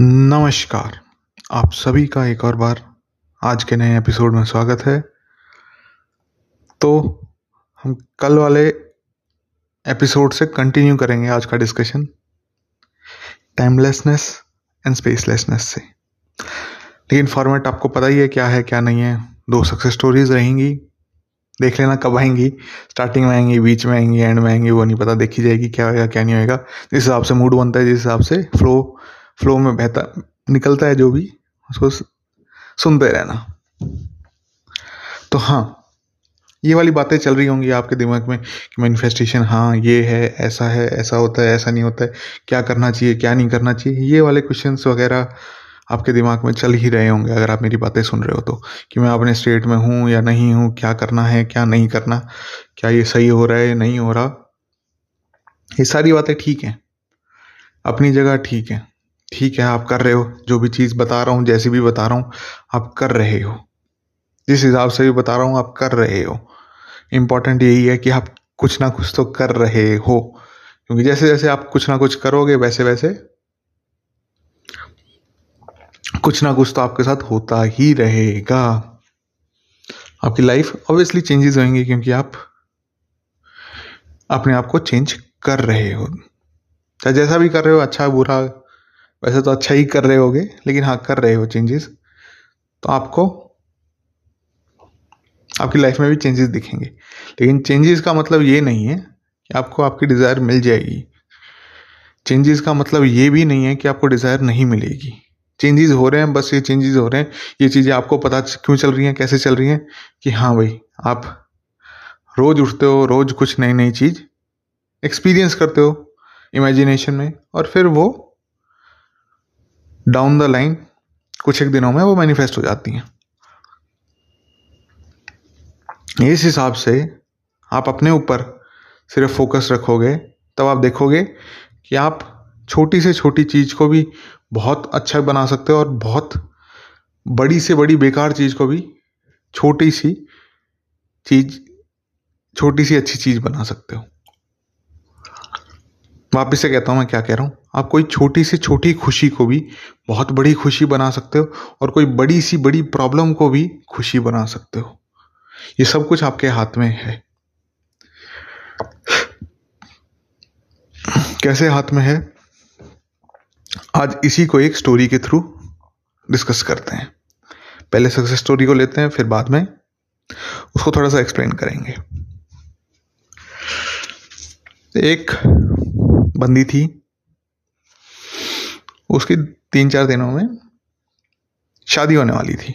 नमस्कार। आप सभी का एक और बार आज के नए एपिसोड में स्वागत है। तो हम कल वाले एपिसोड से कंटिन्यू करेंगे आज का डिस्कशन टाइमलेसनेस एंड स्पेसलेसनेस से। लेकिन फॉर्मेट आपको पता ही है क्या है, क्या नहीं है। दो सक्सेस स्टोरीज रहेंगी। देख लेना कब आएँगी। स्टार्टिंग में आएँगी, बीच में आएँगी एंड में आएँगी, वो नहीं पता। देखी जाएगी क्या होगा क्या नहीं होगा जिस हिसाब से मूड बनता है, जिस हिसाब से फ्लो फ्लो में बहता, निकलता है जो भी, उसको सुनते रहना। तो हाँ ये वाली बातें चल रही होंगी आपके दिमाग में कि मैनिफेस्टेशन हाँ ये है, ऐसा है, ऐसा होता है, ऐसा नहीं होता है, क्या करना चाहिए, क्या नहीं करना चाहिए, ये वाले क्वेश्चंस वगैरह आपके दिमाग में चल ही रहे होंगे अगर आप मेरी बातें सुन रहे हो तो कि मैं अपने स्टेट में हूँ या नहीं हूँ, क्या करना है, क्या नहीं करना, क्या ये सही हो रहा है, नहीं हो रहा, ये सारी बातें ठीक हैं। अपनी जगह ठीक है। ठीक है, आप कर रहे हो। जो भी चीज़ बता रहा हूँ, जैसी भी बता रहा हूँ, आप कर रहे हो। जिस हिसाब से भी बता रहा हूँ, आप कर रहे हो। इंपॉर्टेंट यही है कि आप कुछ ना कुछ तो कर रहे हो। क्योंकि जैसे जैसे आप कुछ ना कुछ करोगे, वैसे वैसे कुछ ना कुछ तो आपके साथ होता ही रहेगा। आपकी लाइफ ऑब्वियसली चेंजेस होंगे क्योंकि आप अपने आप को चेंज कर रहे हो। चाहे जैसा भी कर रहे हो अच्छा बुरा वैसे तो अच्छा ही कर रहे होगे, लेकिन हाँ कर रहे हो चेंजेस तो आपको, आपकी लाइफ में भी चेंजेस दिखेंगे। लेकिन चेंजेस का मतलब ये नहीं है कि आपको आपकी डिज़ायर मिल जाएगी। चेंजेस का मतलब ये भी नहीं है कि आपको डिज़ायर नहीं मिलेगी। चेंजेस हो रहे हैं, बस ये चेंजेस हो रहे हैं। ये चीज़ें आपको पता क्यों चल रही हैं, कैसे चल रही हैं? कि हाँ भाई, आप रोज़ उठते हो, रोज़ कुछ नई नई चीज़ एक्सपीरियंस करते हो इमेजिनेशन में, और फिर वो डाउन द लाइन कुछ एक दिनों में वो मैनिफेस्ट हो जाती हैं। इस हिसाब से आप अपने ऊपर सिर्फ़ फोकस रखोगे, तब आप देखोगे कि आप छोटी से छोटी चीज़ को भी बहुत अच्छा बना सकते हो और बहुत बड़ी से बड़ी बेकार चीज़ को भी छोटी सी चीज़, छोटी सी अच्छी चीज़ बना सकते हो। वापिस से कहता हूँ मैं क्या कह रहा हूँ। आप कोई छोटी से छोटी खुशी को भी बहुत बड़ी खुशी बना सकते हो और कोई बड़ी सी बड़ी प्रॉब्लम को भी खुशी बना सकते हो। ये सब कुछ आपके हाथ में है। कैसे हाथ में है? आज इसी को एक स्टोरी के थ्रू डिस्कस करते हैं। पहले सक्सेस स्टोरी को लेते हैं, फिर बाद में उसको थोड़ा सा एक्सप्लेन करेंगे। एक बंदी थी। उसकी तीन चार दिनों में शादी होने वाली थी।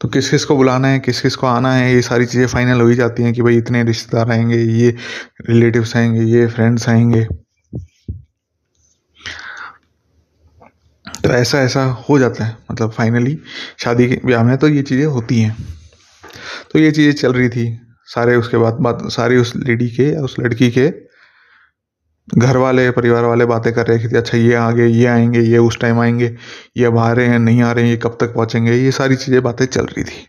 तो किस किस को बुलाना है, किस किस को आना है, ये सारी चीज़ें फाइनल हो ही जाती हैं कि भाई इतने रिश्तेदार आएँगे, ये रिलेटिव्स आएँगे, ये फ्रेंड्स आएँगे। तो ऐसा ऐसा हो जाता है। मतलब फाइनली शादी के ब्याह में तो ये चीज़ें होती हैं। तो ये चीज़ें चल रही थी। सारे उसके बाद बात सारी उस लेडी के, उस लड़की के घर वाले परिवार वाले बातें कर रहे थे अच्छा ये आगे, ये आएँगे, ये उस टाइम आएँगे, ये अब आ रहे हैं, नहीं आ रहे हैं, ये कब तक पहुँचेंगे? ये सारी चीज़ें बातें चल रही थी।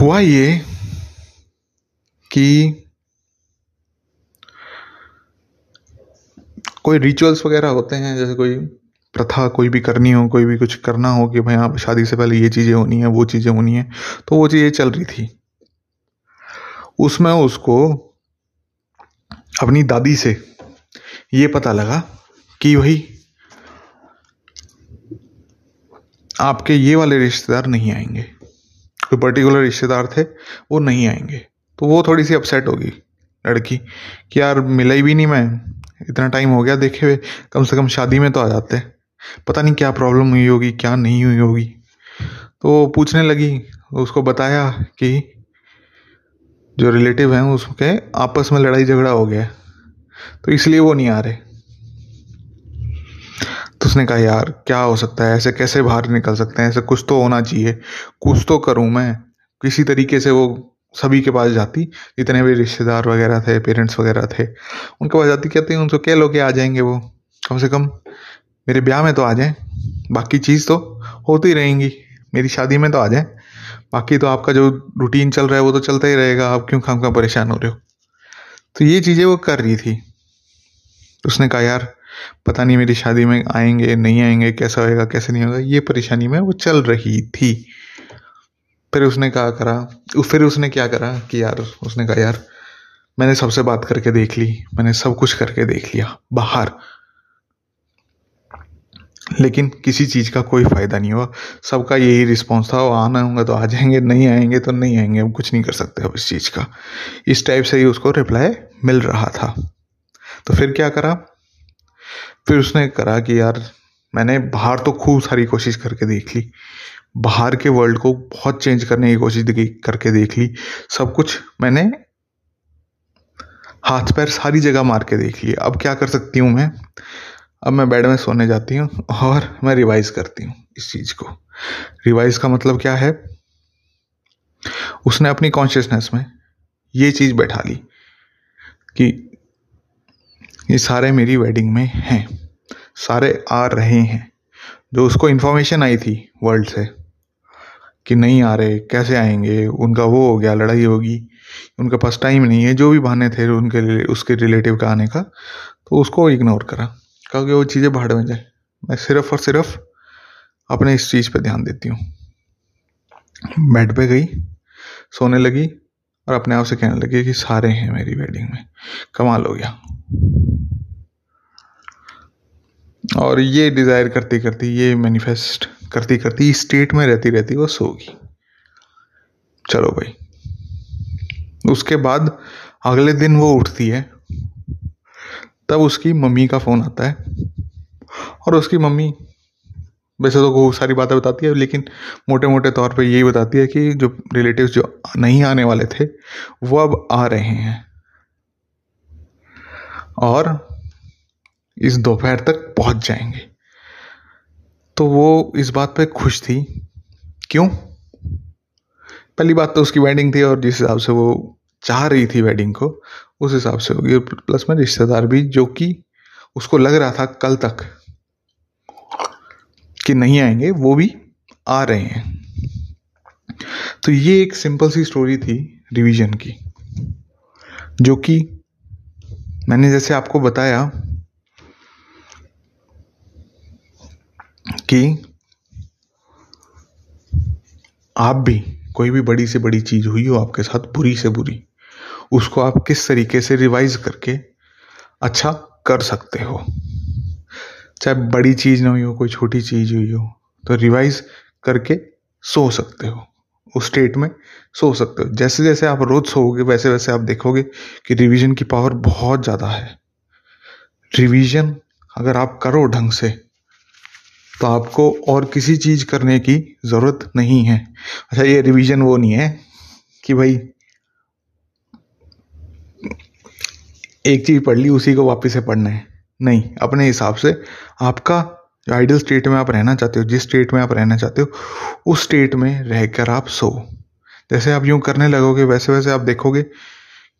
हुआ ये कि कोई रिचुअल्स वगैरह होते हैं, जैसे कोई प्रथा कोई भी करनी हो, कोई भी कुछ करना हो कि भाई आप शादी से पहले ये चीज़ें होनी है, वो चीज़ें होनी है तो वो चीज़ें चल रही थी। उसमें उसको अपनी दादी से ये पता लगा कि वही आपके ये वाले रिश्तेदार नहीं आएँगे। कोई पर्टिकुलर रिश्तेदार थे, वो नहीं आएँगे। तो वो थोड़ी सी अपसेट होगी लड़की कि यार मिला ही भी नहीं मैं। इतना टाइम हो गया, देखे हुए, कम से कम शादी में तो आ जाते। पता नहीं क्या प्रॉब्लम हुई होगी, क्या नहीं हुई होगी। तो पूछने लगी, उसको बताया कि जो रिलेटिव हैं उसके आपस में लड़ाई झगड़ा हो गया तो इसलिए वो नहीं आ रहे। तो उसने कहा, यार, क्या हो सकता है? ऐसे कैसे बाहर निकल सकते हैं? ऐसे कुछ तो होना चाहिए। कुछ तो करूँ मैं। किसी तरीके से वो सभी के पास जाती। जितने भी रिश्तेदार वगैरह थे, पेरेंट्स वगैरह थे, उनके पास जाती, कहती उनको कह लो कि आ जाएँगे वो। कम से कम मेरे ब्याह में तो आ जाए। बाकी चीज़ तो होती रहेंगी। मेरी शादी में तो आ जाए। बाकी तो आपका जो रूटीन चल रहा है वो तो चलता ही रहेगा, आप क्यों खाम खा परेशान हो रहे हो? तो ये चीज़ें वो कर रही थी। उसने कहा, यार, पता नहीं मेरी शादी में आएँगे, नहीं आएँगे, कैसा होएगा, कैसे नहीं होगा, ये परेशानी में वो चल रही थी। फिर उसने कहा, करा। फिर उसने क्या करा कि यार, उसने कहा, यार, मैंने सबसे बात करके देख ली, मैंने सब कुछ करके देख लिया, बाहर। लेकिन किसी चीज़ का कोई फ़ायदा नहीं हुआ। सबका यही रिस्पॉन्स था आना होगा तो आ जाएँगे, नहीं आएँगे तो नहीं आएँगे, हम कुछ नहीं कर सकते अब इस चीज़ का। इस टाइप से ही उसको रिप्लाई मिल रहा था। तो फिर क्या करा? फिर उसने करा कि यार, मैंने बाहर तो खूब सारी कोशिश करके देख ली। बाहर के वर्ल्ड को बहुत चेंज करने की कोशिश करके देख ली। सब कुछ मैंने हाथ पैर सारी जगह मार के देख लिया अब क्या कर सकती हूँ मैं? अब मैं बेड में सोने जाती हूँ और मैं रिवाइज करती हूँ इस चीज़ को। रिवाइज का मतलब क्या है? उसने अपनी कॉन्शियसनेस में ये चीज़ बैठा ली कि ये सारे मेरी वेडिंग में हैं, सारे आ रहे हैं। जो उसको इन्फॉर्मेशन आई थी वर्ल्ड से कि नहीं आ रहे, कैसे आएँगे, उनका वो हो गया, लड़ाई होगी, उनके पास टाइम नहीं है, जो भी बहाने थे उनके उसके रिलेटिव का आने का तो उसको इग्नोर करा। कहा कि वो चीज़ें भाड़ में जाए। मैं सिर्फ़ और सिर्फ़ अपने इस चीज़ पे ध्यान देती हूँ। बेड पे गई, सोने लगी और अपने आप से कहने लगी कि सारे हैं मेरी वेडिंग में। कमाल हो गया। और ये डिज़ायर करती करती, ये मैनिफेस्ट करती करती स्टेट में रहती रहती वो सोगी। चलो भाई। उसके बाद अगले दिन वो उठती है तब उसकी मम्मी का फ़ोन आता है। और उसकी मम्मी, वैसे तो बहुत सारी बातें बताती है, लेकिन मोटे मोटे तौर पे यही बताती है कि जो रिलेटिव्स जो नहीं आने वाले थे, वो अब आ रहे हैं। और इस दोपहर तक पहुँच जाएँगे। तो वो इस बात पे खुश थी। क्यों? पहली बात तो उसकी वेडिंग थी और जिस हिसाब से वो चाह रही थी वेडिंग को, उस हिसाब से होगी। प्लस में रिश्तेदार भी, जो कि उसको लग रहा था कल तक कि नहीं आएँगे, वो भी आ रहे हैं। तो ये एक सिंपल सी स्टोरी थी रिवीजन की, जो कि मैंने जैसे आपको बताया कि आप भी, कोई भी बड़ी से बड़ी चीज़ हुई हो आपके साथ, बुरी से बुरी उसको आप किस तरीके से रिवाइज करके अच्छा कर सकते हो? चाहे बड़ी चीज़ ना हुई हो, कोई छोटी चीज़ हुई हो तो रिवाइज करके सो सकते हो। उस स्टेट में सो सकते हो। जैसे जैसे आप रोज सोओगे, वैसे वैसे आप देखोगे कि रिवीजन की पावर बहुत ज़्यादा है। रिवीजन अगर आप करो ढंग से तो आपको और किसी चीज़ करने की ज़रूरत नहीं है। अच्छा ये रिवीजन वो नहीं है कि भाई एक चीज़ पढ़ ली, उसी को वापस से पढ़ना है। नहीं, अपने हिसाब से आपका आइडियल स्टेट में आप रहना चाहते हो, जिस स्टेट में आप रहना चाहते हो, उस स्टेट में रहकर आप सो। जैसे आप यूँ करने लगोगे, वैसे वैसे आप देखोगे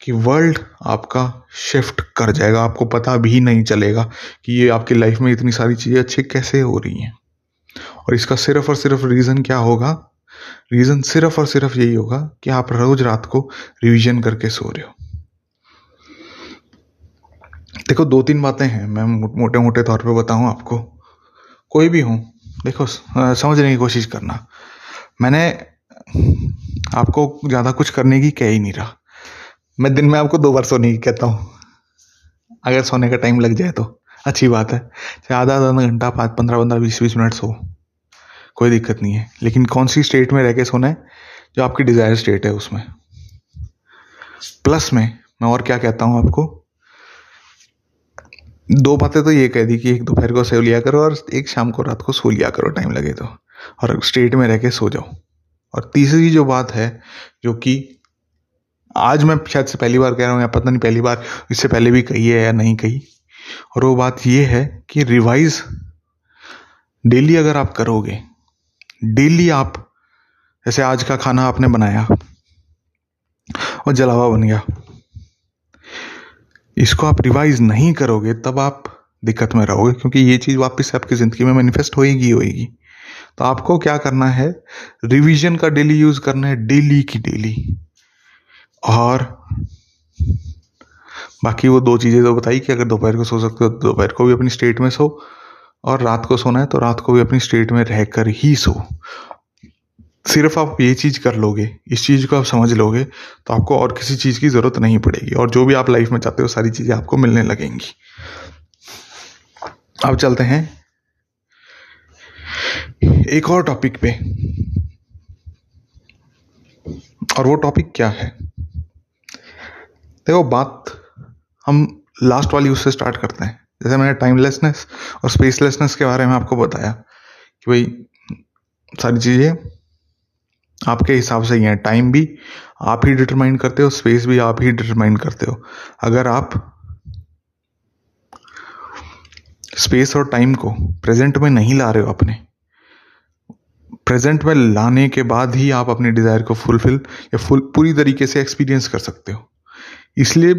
कि वर्ल्ड आपका शिफ्ट कर जाएगा, आपको पता भी नहीं चलेगा कि ये आपकी लाइफ में इतनी सारी चीज़ें अच्छी कैसे हो रही हैं। और इसका सिर्फ़ और सिर्फ़ रीज़न क्या होगा? रीज़न सिर्फ़ और सिर्फ़ यही होगा कि आप रोज रात को रिवीजन करके सो रहे हो। देखो, दो तीन बातें हैं, मैं मोटे मोटे तौर पे बताऊँ आपको। कोई भी हूँ, देखो समझने की कोशिश करना। मैंने आपको ज़्यादा कुछ करने की कह ही नहीं रहा। मैं दिन में आपको दो बार सोने की कहता हूँ। अगर सोने का टाइम लग जाए तो अच्छी बात है। चाहे आधा आधा घंटा, पाँच, पंद्रह पंद्रह, बीस बीस मिनट सो कोई दिक्कत नहीं है। लेकिन कौन सी स्टेट में रह के सोना है, जो आपकी डिज़ायर स्टेट है उसमें? प्लस में, मैं और क्या कहता हूँ आपको? दो बातें तो ये कह दी कि एक दोपहर को सो लिया करो और एक शाम को रात को सो लिया करो, टाइम लगे तो। और स्टेट में रह के सो जाओ। और तीसरी जो बात है, जो कि आज मैं शायद से पहली बार कह रहा हूँ या पता नहीं पहली बार, इससे पहले भी कही है या नहीं कही, और वो बात ये है कि रिवाइज डेली अगर आप करोगे, डेली आप, जैसे आज का खाना आपने बनाया और जलावा बन गया इसको आप रिवाइज नहीं करोगे, तब आप दिक्कत में रहोगे, क्योंकि ये चीज़ वापस आपकी ज़िंदगी में मैनिफेस्ट होएगी होएगी। तो आपको क्या करना है रिवीजन का डेली यूज़ करना है डेली की डेली और बाकी वो दो चीज़ें तो बताई कि अगर दोपहर को सो सकते हो तो दोपहर को भी अपनी स्टेट में सो, और रात को सोना है तो रात को भी अपनी स्टेट में रहकर ही सो। सिर्फ़ आप ये चीज़ कर लोगे, इस चीज़ को आप समझ लोगे तो आपको और किसी चीज़ की ज़रूरत नहीं पड़ेगी और जो भी आप लाइफ में चाहते हो, सारी चीज़ें आपको मिलने लगेंगी। अब चलते हैं। एक और टॉपिक पे। और वो टॉपिक क्या है? देखो, बात हम लास्ट वाली उससे स्टार्ट करते हैं। जैसे मैंने टाइमलेसनेस और स्पेसलेसनेस के बारे में आपको बताया कि भाई, सारी चीज़ें आपके हिसाब से ही है टाइम भी आप ही डिटरमाइन करते हो स्पेस भी आप ही डिटरमाइन करते हो। अगर आप स्पेस और टाइम को प्रेजेंट में नहीं ला रहे हो अपने प्रेजेंट में लाने के बाद ही आप अपने डिज़ायर को फुलफिल या फुल पूरी तरीके से एक्सपीरियंस कर सकते हो। इसलिए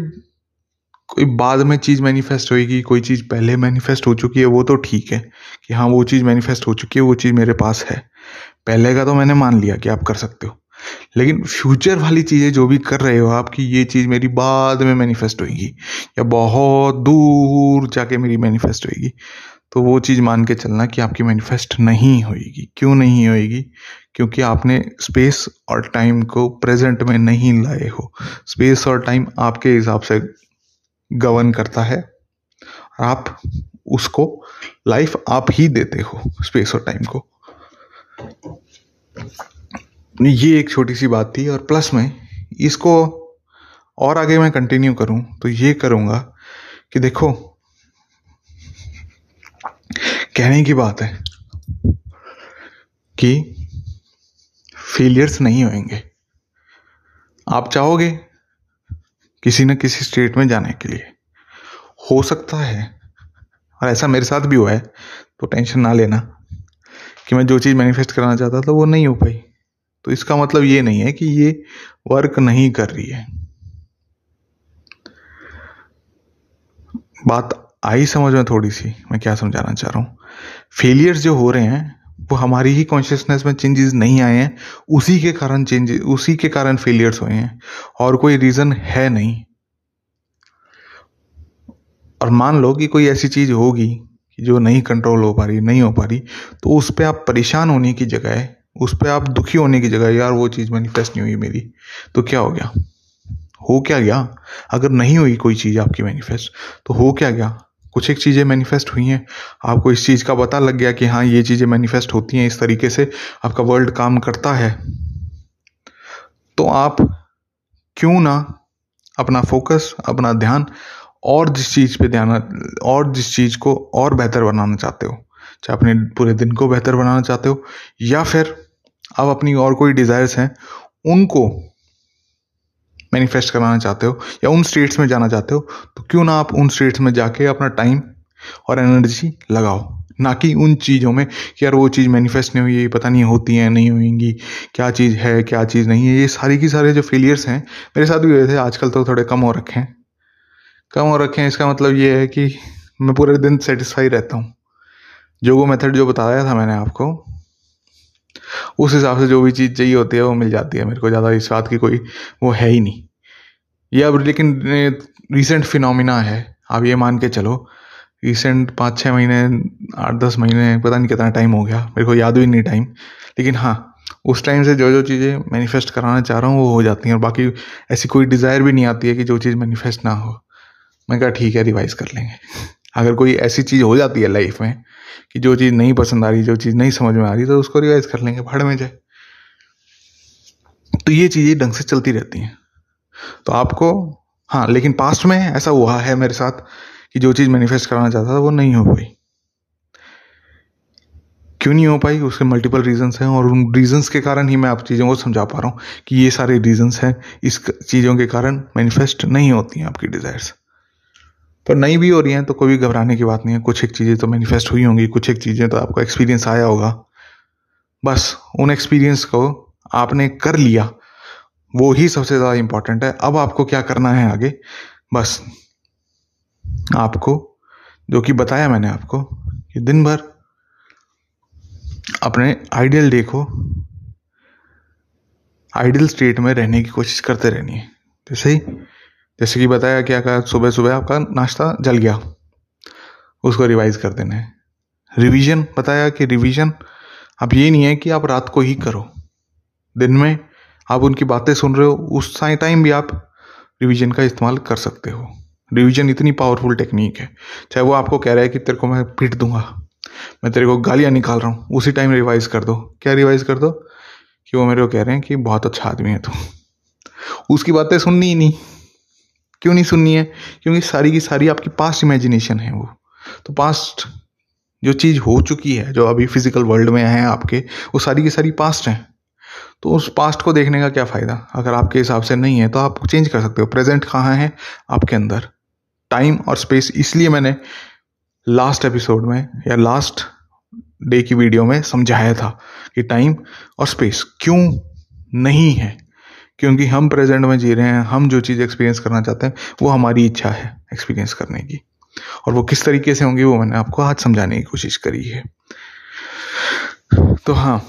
कोई बाद में चीज़ मैनिफेस्ट होएगी, कोई चीज़ पहले मैनिफेस्ट हो चुकी है, वो तो ठीक है कि हाँ वो चीज़ मैनिफेस्ट हो चुकी है, वो चीज़ मेरे पास है। पहले का तो मैंने मान लिया कि आप कर सकते हो। लेकिन फ्यूचर वाली चीज़ें जो भी कर रहे हो आपकी ये चीज़ मेरी बाद में मैनिफेस्ट होगी या बहुत दूर जाके मेरी मैनिफेस्ट होगी तो वो चीज़ मान के चलना कि आपकी मैनिफेस्ट नहीं होएगी। क्यों नहीं होएगी? क्योंकि आपने स्पेस और टाइम को प्रेजेंट में नहीं लाए हो। स्पेस और टाइम आपके हिसाब से गवर्न करता है। आप उसको लाइफ आप ही देते हो स्पेस और टाइम को। ये एक छोटी सी बात थी और प्लस में इसको और आगे मैं कंटिन्यू करूँ तो ये करूँगा कि देखो, कहने की बात है कि फेलियर्स नहीं होंगे आप चाहोगे किसी न किसी स्टेट में जाने के लिए। हो सकता है, और ऐसा मेरे साथ भी हुआ है तो टेंशन ना लेना कि मैं जो चीज़ मैनिफेस्ट कराना चाहता था, वो नहीं हो पाई। तो इसका मतलब ये नहीं है कि ये वर्क नहीं कर रही है। बात आई समझ में थोड़ी सी, मैं क्या समझाना चाह रहा हूँ। फेलियर्स जो हो रहे हैं, वो हमारी ही कॉन्शियसनेस में चेंजेस नहीं आए हैं, उसी के कारण चेंजेस उसी के कारण फेलियर्स हुए हैं, और कोई रीज़न है नहीं। और मान लो कि कोई ऐसी चीज़ होगी जो नहीं कंट्रोल हो पा रही, नहीं हो पा रही तो उस पर आप परेशान होने की जगह उस पर आप दुखी होने की जगह, यार, वो चीज़ मैनिफेस्ट नहीं हुई मेरी। तो क्या हो गया? हो क्या गया? अगर नहीं हुई कोई चीज़ आपकी मैनिफेस्ट तो हो क्या गया? कुछ एक चीज़ें मैनिफेस्ट हुई हैं। आपको इस चीज़ का पता लग गया कि हाँ ये चीज़ें मैनिफेस्ट होती हैं, इस तरीके से आपका वर्ल्ड काम करता है। तो आप क्यों ना अपना फोकस अपना ध्यान और जिस चीज़ पे ध्यान, और जिस चीज़ को और बेहतर बनाना चाहते हो, चाहे अपने पूरे दिन को बेहतर बनाना चाहते हो, या फिर आप अपनी और कोई डिज़ायर्स हैं, उनको मैनिफेस्ट कराना चाहते हो या उन स्टेट्स में जाना चाहते हो तो क्यों ना आप उन स्टेट्स में जाके अपना टाइम और एनर्जी लगाओ। ना कि उन चीज़ों में कि यार वो चीज़ मैनिफेस्ट नहीं हुई पता नहीं होती है, नहीं होंगी, क्या चीज़ है, क्या चीज़ नहीं है, ये सारी की सारे जो फेलियर्स हैं, मेरे साथ भी हुए थे, आजकल तो थोड़े कम हो रखे हैं। कम हो रखे हैं, इसका मतलब ये है कि मैं पूरे दिन सेटिस्फाई रहता हूँ। जो वो मेथड जो बताया था मैंने आपको उस हिसाब से जो भी चीज़ चाहिए होती है, वो मिल जाती है मेरे को। ज़्यादा इस बात की कोई वो है ही नहीं। ये अब लेकिन रिसेंट फिनोमिना है। आप ये मान के चलो रिसेंट पाँच छः महीने आठ दस महीने, पता नहीं कितना टाइम हो गया। मेरे को याद भी नहीं टाइम लेकिन हाँ उस टाइम से जो जो चीज़ें मैनिफेस्ट कराना चाह रहा हूँ, वो हो जाती हैं। और बाकी ऐसी कोई डिज़ायर भी नहीं आती है कि जो चीज़ मैनिफेस्ट ना हो। मैं कहा, ठीक है रिवाइज कर लेंगे। अगर कोई ऐसी चीज़ हो जाती है लाइफ में कि जो चीज़ नहीं पसंद आ रही, जो चीज़ नहीं समझ में आ रही तो उसको रिवाइज कर लेंगे, भाड़ में जाए। तो ये चीज़ें ढंग से चलती रहती हैं। तो आपको हाँ लेकिन पास्ट में ऐसा हुआ है मेरे साथ कि जो चीज़ मैनिफेस्ट कराना चाहता था, वो नहीं हो पाई। क्यों नहीं हो पाई? उसके मल्टीपल रीजंस हैं और उन रीजंस के कारण ही मैं आप चीज़ों को समझा पा रहा हूँ कि ये सारे रीजंस हैं। इस चीज़ों के कारण मैनिफेस्ट नहीं होती हैं आपकी डिज़ायर्स पर नहीं भी हो रही हैं तो कोई भी घबराने की बात नहीं है। कुछ एक चीज़ें तो मैनिफेस्ट हुई होंगी, कुछ एक चीज़ें तो आपको एक्सपीरियंस आया होगा। बस, उन एक्सपीरियंस को आपने कर लिया। वो ही सबसे ज़्यादा इंपॉर्टेंट है। अब आपको क्या करना है आगे? बस, आपको, जो कि बताया मैंने आपको, कि दिन भर अपने आइडियल को आइडियल स्टेट में रहने की कोशिश करते रहनी है। जैसे ही जैसे कि बताया क्या कहा सुबह सुबह आपका नाश्ता जल गया, उसको रिवाइज कर देना है। रिवीजन बताया कि रिवीजन अब ये नहीं है कि आप रात को ही करो। दिन में आप उनकी बातें सुन रहे हो, उस टाइम भी आप रिवीजन का इस्तेमाल कर सकते हो। रिवीजन इतनी पावरफुल टेक्निक है। चाहे वो आपको कह रहा है कि तेरे को मैं पीट दूँगा, मैं तेरे को गालियाँ निकाल रहा हूँ, उसी टाइम रिवाइज कर दो। क्या रिवाइज कर दो? कि वो मेरे को कह रहे हैं कि बहुत अच्छा आदमी है तू। उसकी बातें सुननी ही नहीं। क्यों नहीं सुननी है? क्योंकि सारी की सारी आपकी पास्ट इमेजिनेशन है वो। तो पास्ट जो चीज़ हो चुकी है, जो अभी फ़िज़िकल वर्ल्ड में है आपके, वो सारी की सारी पास्ट है। तो उस पास्ट को देखने का क्या फ़ायदा? अगर आपके हिसाब से नहीं है तो आप चेंज कर सकते हो। प्रेजेंट कहाँ है? आपके अंदर। टाइम और स्पेस इसलिए मैंने लास्ट एपिसोड में या लास्ट डे की वीडियो में समझाया था कि टाइम और स्पेस क्यों नहीं है? क्योंकि हम प्रेजेंट में जी रहे हैं, हम जो चीज़ एक्सपीरियंस करना चाहते हैं, वो हमारी इच्छा है एक्सपीरियंस करने की। और वो किस तरीके से होंगी वो मैंने आपको आज समझाने की कोशिश करी है। तो हाँ।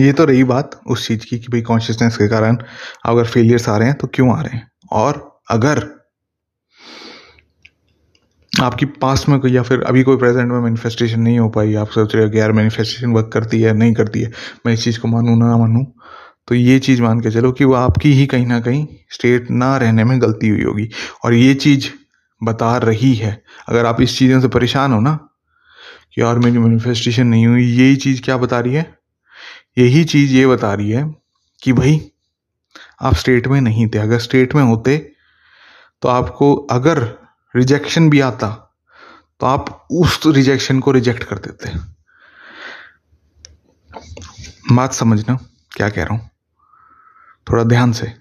ये तो रही बात उस चीज़ की कि भाई कॉन्शियसनेस के कारण अगर फेलियर्स आ रहे हैं तो क्यों आ रहे हैं? और अगर आपकी पास में कोई या फिर अभी कोई प्रेजेंट में मैनिफेस्टेशन नहीं हो पाई, आप सोच रहे हो कि यार मैनिफेस्टेशन वर्क करती है, नहीं करती है, मैं इस चीज़ को मानूँ, ना मानूँ तो ये चीज़ मान के चलो कि वो आपकी ही कहीं ना कहीं स्टेट ना रहने में गलती हुई होगी। और ये चीज़ बता रही है। अगर आप इस चीज़ों से परेशान हो ना, कि यार मेरी मैनिफेस्टेशन नहीं हुई यही चीज़ क्या बता रही है? यही चीज़ ये बता रही है कि भाई, आप स्टेट में नहीं थे। अगर स्टेट में होते तो आपको अगर रिजेक्शन भी आता तो आप उस रिजेक्शन को रिजेक्ट कर देते बात समझना, क्या कह रहा हूँ? थोड़ा ध्यान से।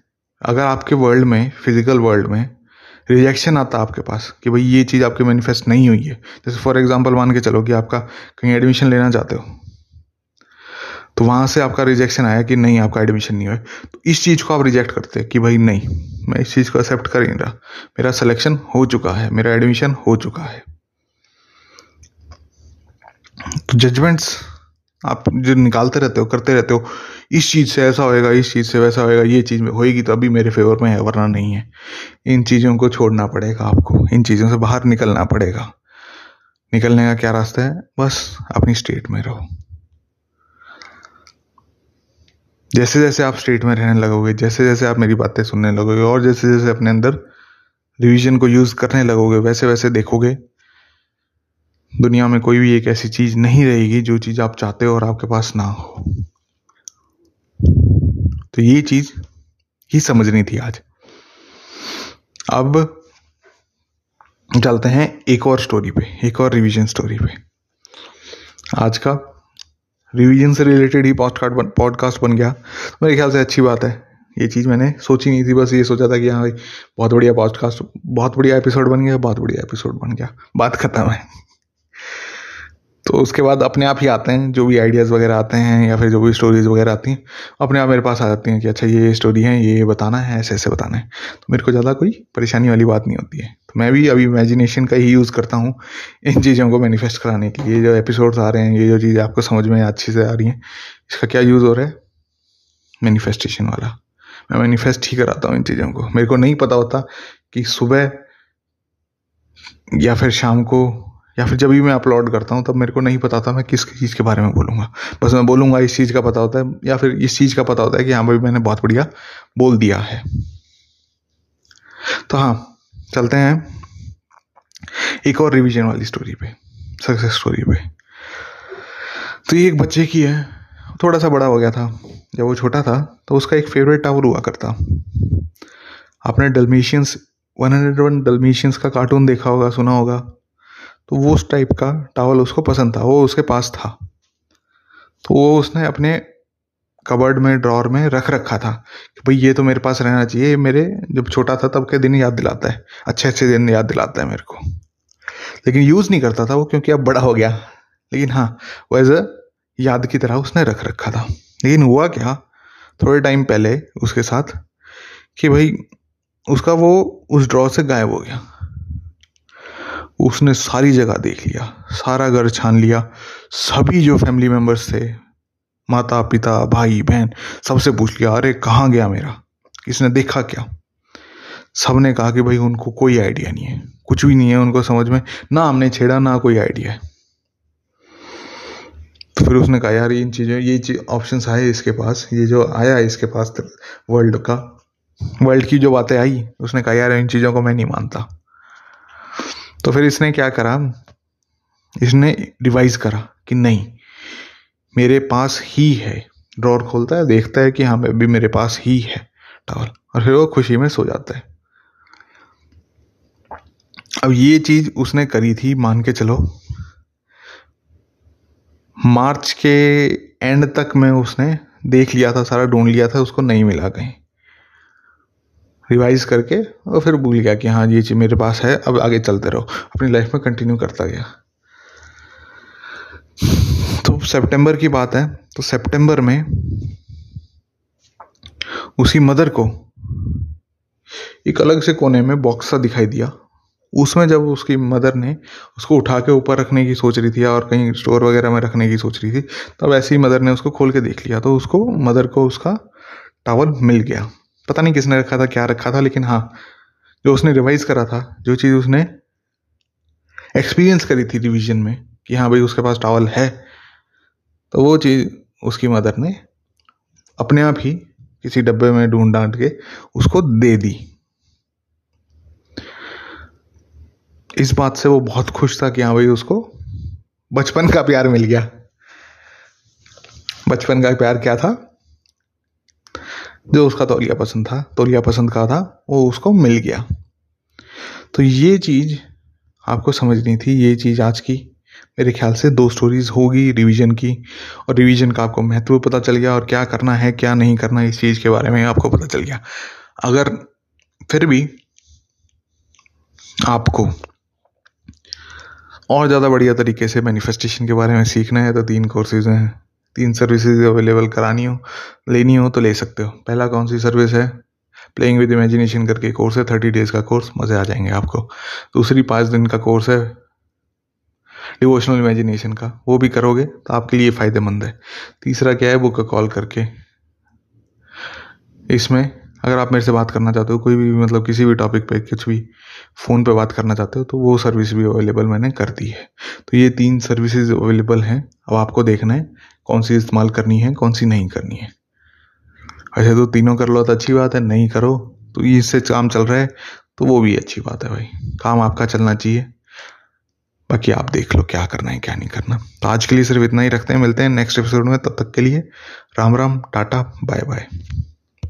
अगर आपके वर्ल्ड में फ़िज़िकल वर्ल्ड में रिजेक्शन आता आपके पास, कि भाई ये चीज़ आपके मैनिफेस्ट नहीं हुई है, जैसे फॉर एग्जांपल मान के चलो कि आपका कहीं एडमिशन लेना चाहते हो तो वहाँ से आपका रिजेक्शन आया कि नहीं, आपका एडमिशन नहीं हुआ तो इस चीज़ को आप रिजेक्ट करते कि भाई नहीं। मैं इस चीज़ को एक्सेप्ट कर ही रहा। मेरा सिलेक्शन हो चुका है, मेरा एडमिशन हो चुका है। तो जजमेंट्स आप जो निकालते रहते हो, करते रहते हो, इस चीज़ से ऐसा होएगा, इस चीज़ से वैसा होएगा, ये चीज़ में होएगी तो अभी मेरे फेवर में है, वरना नहीं है। इन चीज़ों को छोड़ना पड़ेगा आपको, इन चीज़ों से बाहर निकलना पड़ेगा। निकलने का क्या रास्ता है? बस अपनी स्टेट में रहो। जैसे जैसे आप स्टेट में रहने लगोगे जैसे जैसे आप मेरी बातें सुनने लगोगे और जैसे जैसे अपने अंदर रिवीजन को यूज़ करने लगोगे वैसे वैसे देखोगे, दुनिया में कोई भी एक ऐसी चीज़ नहीं रहेगी जो चीज़ आप चाहते हो और आपके पास ना हो। तो ये चीज़ ही समझनी थी आज। अब चलते हैं एक और स्टोरी पे, एक और रिवीजन स्टोरी पे। आज का रिवीजन से रिलेटेड ही पॉडकास्ट बन पॉडकास्ट बन गया। तो मेरे ख्याल से अच्छी बात है। ये चीज़ मैंने सोची नहीं थी, बस ये सोचा था कि हाँ भाई, बहुत बढ़िया पॉडकास्ट बहुत बढ़िया एपिसोड बन गया, बहुत बढ़िया एपिसोड बन गया। बात खत्म है। तो उसके बाद अपने आप ही आते हैं, जो भी आइडियाज़ वगैरह आते हैं या फिर जो भी स्टोरीज वगैरह आती हैं अपने आप मेरे पास आ जाती हैं कि अच्छा ये स्टोरी है, ये बताना है, ऐसे ऐसे बताना है। तो मेरे को ज़्यादा कोई परेशानी वाली बात नहीं होती है। तो मैं भी अभी इमेजिनेशन का ही यूज़ करता हूँ इन चीज़ों को मैनिफेस्ट कराने के लिए। जो एपिसोड्स आ रहे हैं, ये जो चीज़ें आपको समझ में अच्छी से आ रही हैं, इसका क्या यूज़ हो रहा है? मैनिफेस्टेशन वाला। मैं मैनिफेस्ट ही कराता हूँ इन चीज़ों को। मेरे को नहीं पता होता कि सुबह या फिर शाम को या फिर जब भी मैं अपलोड करता हूँ, तब मेरे को नहीं पता था मैं किस चीज़ के बारे में बोलूँगा। बस मैं बोलूँगा, इस चीज़ का पता होता है, या फिर इस चीज़ का पता होता है कि हाँ भाई मैंने बहुत बढ़िया बोल दिया है। तो हाँ चलते हैं एक और रिवीजन वाली स्टोरी पे सक्सेस स्टोरी पे। तो ये एक बच्चे की है, थोड़ा सा बड़ा हो गया था, जब वो छोटा था तो उसका एक फेवरेट टावर हुआ करता। आपने Dalmatians one hundred one Dalmatians का कार्टून देखा होगा, सुना होगा? तो वो उस टाइप का टावल उसको पसंद था, वो उसके पास था। तो वो उसने अपने कबर्ड में ड्रॉर में रख रखा था कि भाई ये तो मेरे पास रहना चाहिए मेरे जब छोटा था तब के दिन याद दिलाता है, अच्छे अच्छे दिन याद दिलाता है मेरे को। लेकिन यूज़ नहीं करता था वो क्योंकि अब बड़ा हो गया। लेकिन हाँ वो एज अ याद की तरह उसने रख रखा था। लेकिन हुआ क्या, थोड़े टाइम पहले उसके साथ कि भाई उसका वो उस ड्रॉ से गायब हो गया। उसने सारी जगह देख लिया, सारा घर छान लिया। सभी जो फैमिली मेंबर्स थे, माता, पिता, भाई, बहन, सबसे पूछ लिया, अरे, कहाँ गया मेरा? इसने देखा क्या? सबने कहा कि, भाई, उनको कोई आइडिया नहीं है। कुछ भी नहीं है उनको समझ में। ना हमने छेड़ा, ना कोई आइडिया है। तो फिर उसने कहा, यार, इन चीज़ों, ये ऑप्शंस आए इसके पास। ये जो आया इसके पास वर्ल्ड का वर्ल्ड की जो बातें आई, उसने कहा, यार, इन चीज़ों को मैं नहीं मानता। तो फिर इसने क्या करा? इसने रिवाइज करा कि नहीं, मेरे पास ही है। ड्रॉर खोलता है, देखता है कि हाँ अभी मेरे पास ही है टावल और फिर वो खुशी में सो जाता है। अब ये चीज़ उसने करी थी, मान के चलो। मार्च के एंड तक में उसने देख लिया था, सारा ढूंढ लिया था, उसको नहीं मिला कहीं। रिवाइज करके और फिर भूल गया कि हाँ ये चीज़ मेरे पास है, अब आगे चलते रहो। अपनी लाइफ में कंटिन्यू करता गया। तो सितंबर की बात है तो सितंबर में उसी मदर को एक अलग से कोने में बॉक्स सा दिखाई दिया। उसमें जब उसकी मदर ने उसको उठा के ऊपर रखने की सोच रही थी और कहीं स्टोर वगैरह में रखने की सोच रही थी, तब ऐसे ही मदर ने उसको खोल के देख लिया। तो उसको मदर को उसका टावल मिल गया। पता नहीं किसने रखा था, क्या रखा था, लेकिन हाँ जो उसने रिवाइज करा था, जो चीज़ उसने एक्सपीरियंस करी थी रिविजन में, कि हाँ भाई उसके पास टावल है तो वो चीज़ उसकी मदर ने अपने आप ही किसी डब्बे में ढूंढ डांट के उसको दे दी। इस बात से वो बहुत खुश था कि हाँ भाई उसको बचपन का प्यार मिल गया। बचपन का प्यार क्या था? जो उसका तौलिया पसंद था, तौलिया पसंद का था, वो उसको मिल गया। तो ये चीज़ आपको समझनी थी, ये चीज़ आज की। मेरे ख्याल से दो स्टोरीज होगी रिवीजन की, और रिवीजन का आपको महत्व पता चल गया और क्या करना है, क्या नहीं करना इस चीज़ के बारे में आपको पता चल गया। अगर फिर भी आपको और ज़्यादा बढ़िया तरीके से मैनिफेस्टेशन के बारे में सीखना है तो तीन कोर्सेज हैं। तीन सर्विसेज़ अवेलेबल करानी हो, लेनी हो तो ले सकते हो। पहला कौन सी सर्विस है? प्लेइंग विद इमेजिनेशन करके कोर्स है थर्टी डेज़ का कोर्स मज़े आ जाएँगे आपको। दूसरी पाँच दिन का कोर्स है डिवोशनल इमेजिनेशन का, वो भी करोगे तो आपके लिए फ़ायदेमंद है। तीसरा क्या है? बुक कॉल करके। इसमें अगर आप मेरे से बात करना चाहते हो, कोई भी मतलब किसी भी टॉपिक पे, कुछ भी फ़ोन पे बात करना चाहते हो तो वो सर्विस भी अवेलेबल मैंने कर दी है। तो ये तीन सर्विसेज़ अवेलेबल हैं, अब आपको देखना है। कौन सी इस्तेमाल करनी है, कौन सी नहीं करनी है। अच्छा तो तीनों कर लो तो अच्छी बात है, नहीं करो तो इससे काम चल रहा है तो वो भी अच्छी बात है भाई। काम आपका चलना चाहिए। बाकी आप देख लो क्या करना है, क्या नहीं करना। तो आज के लिए सिर्फ़ इतना ही रखते हैं, मिलते हैं नेक्स्ट एपिसोड में, तब तक के लिए Ram Ram, tata bye bye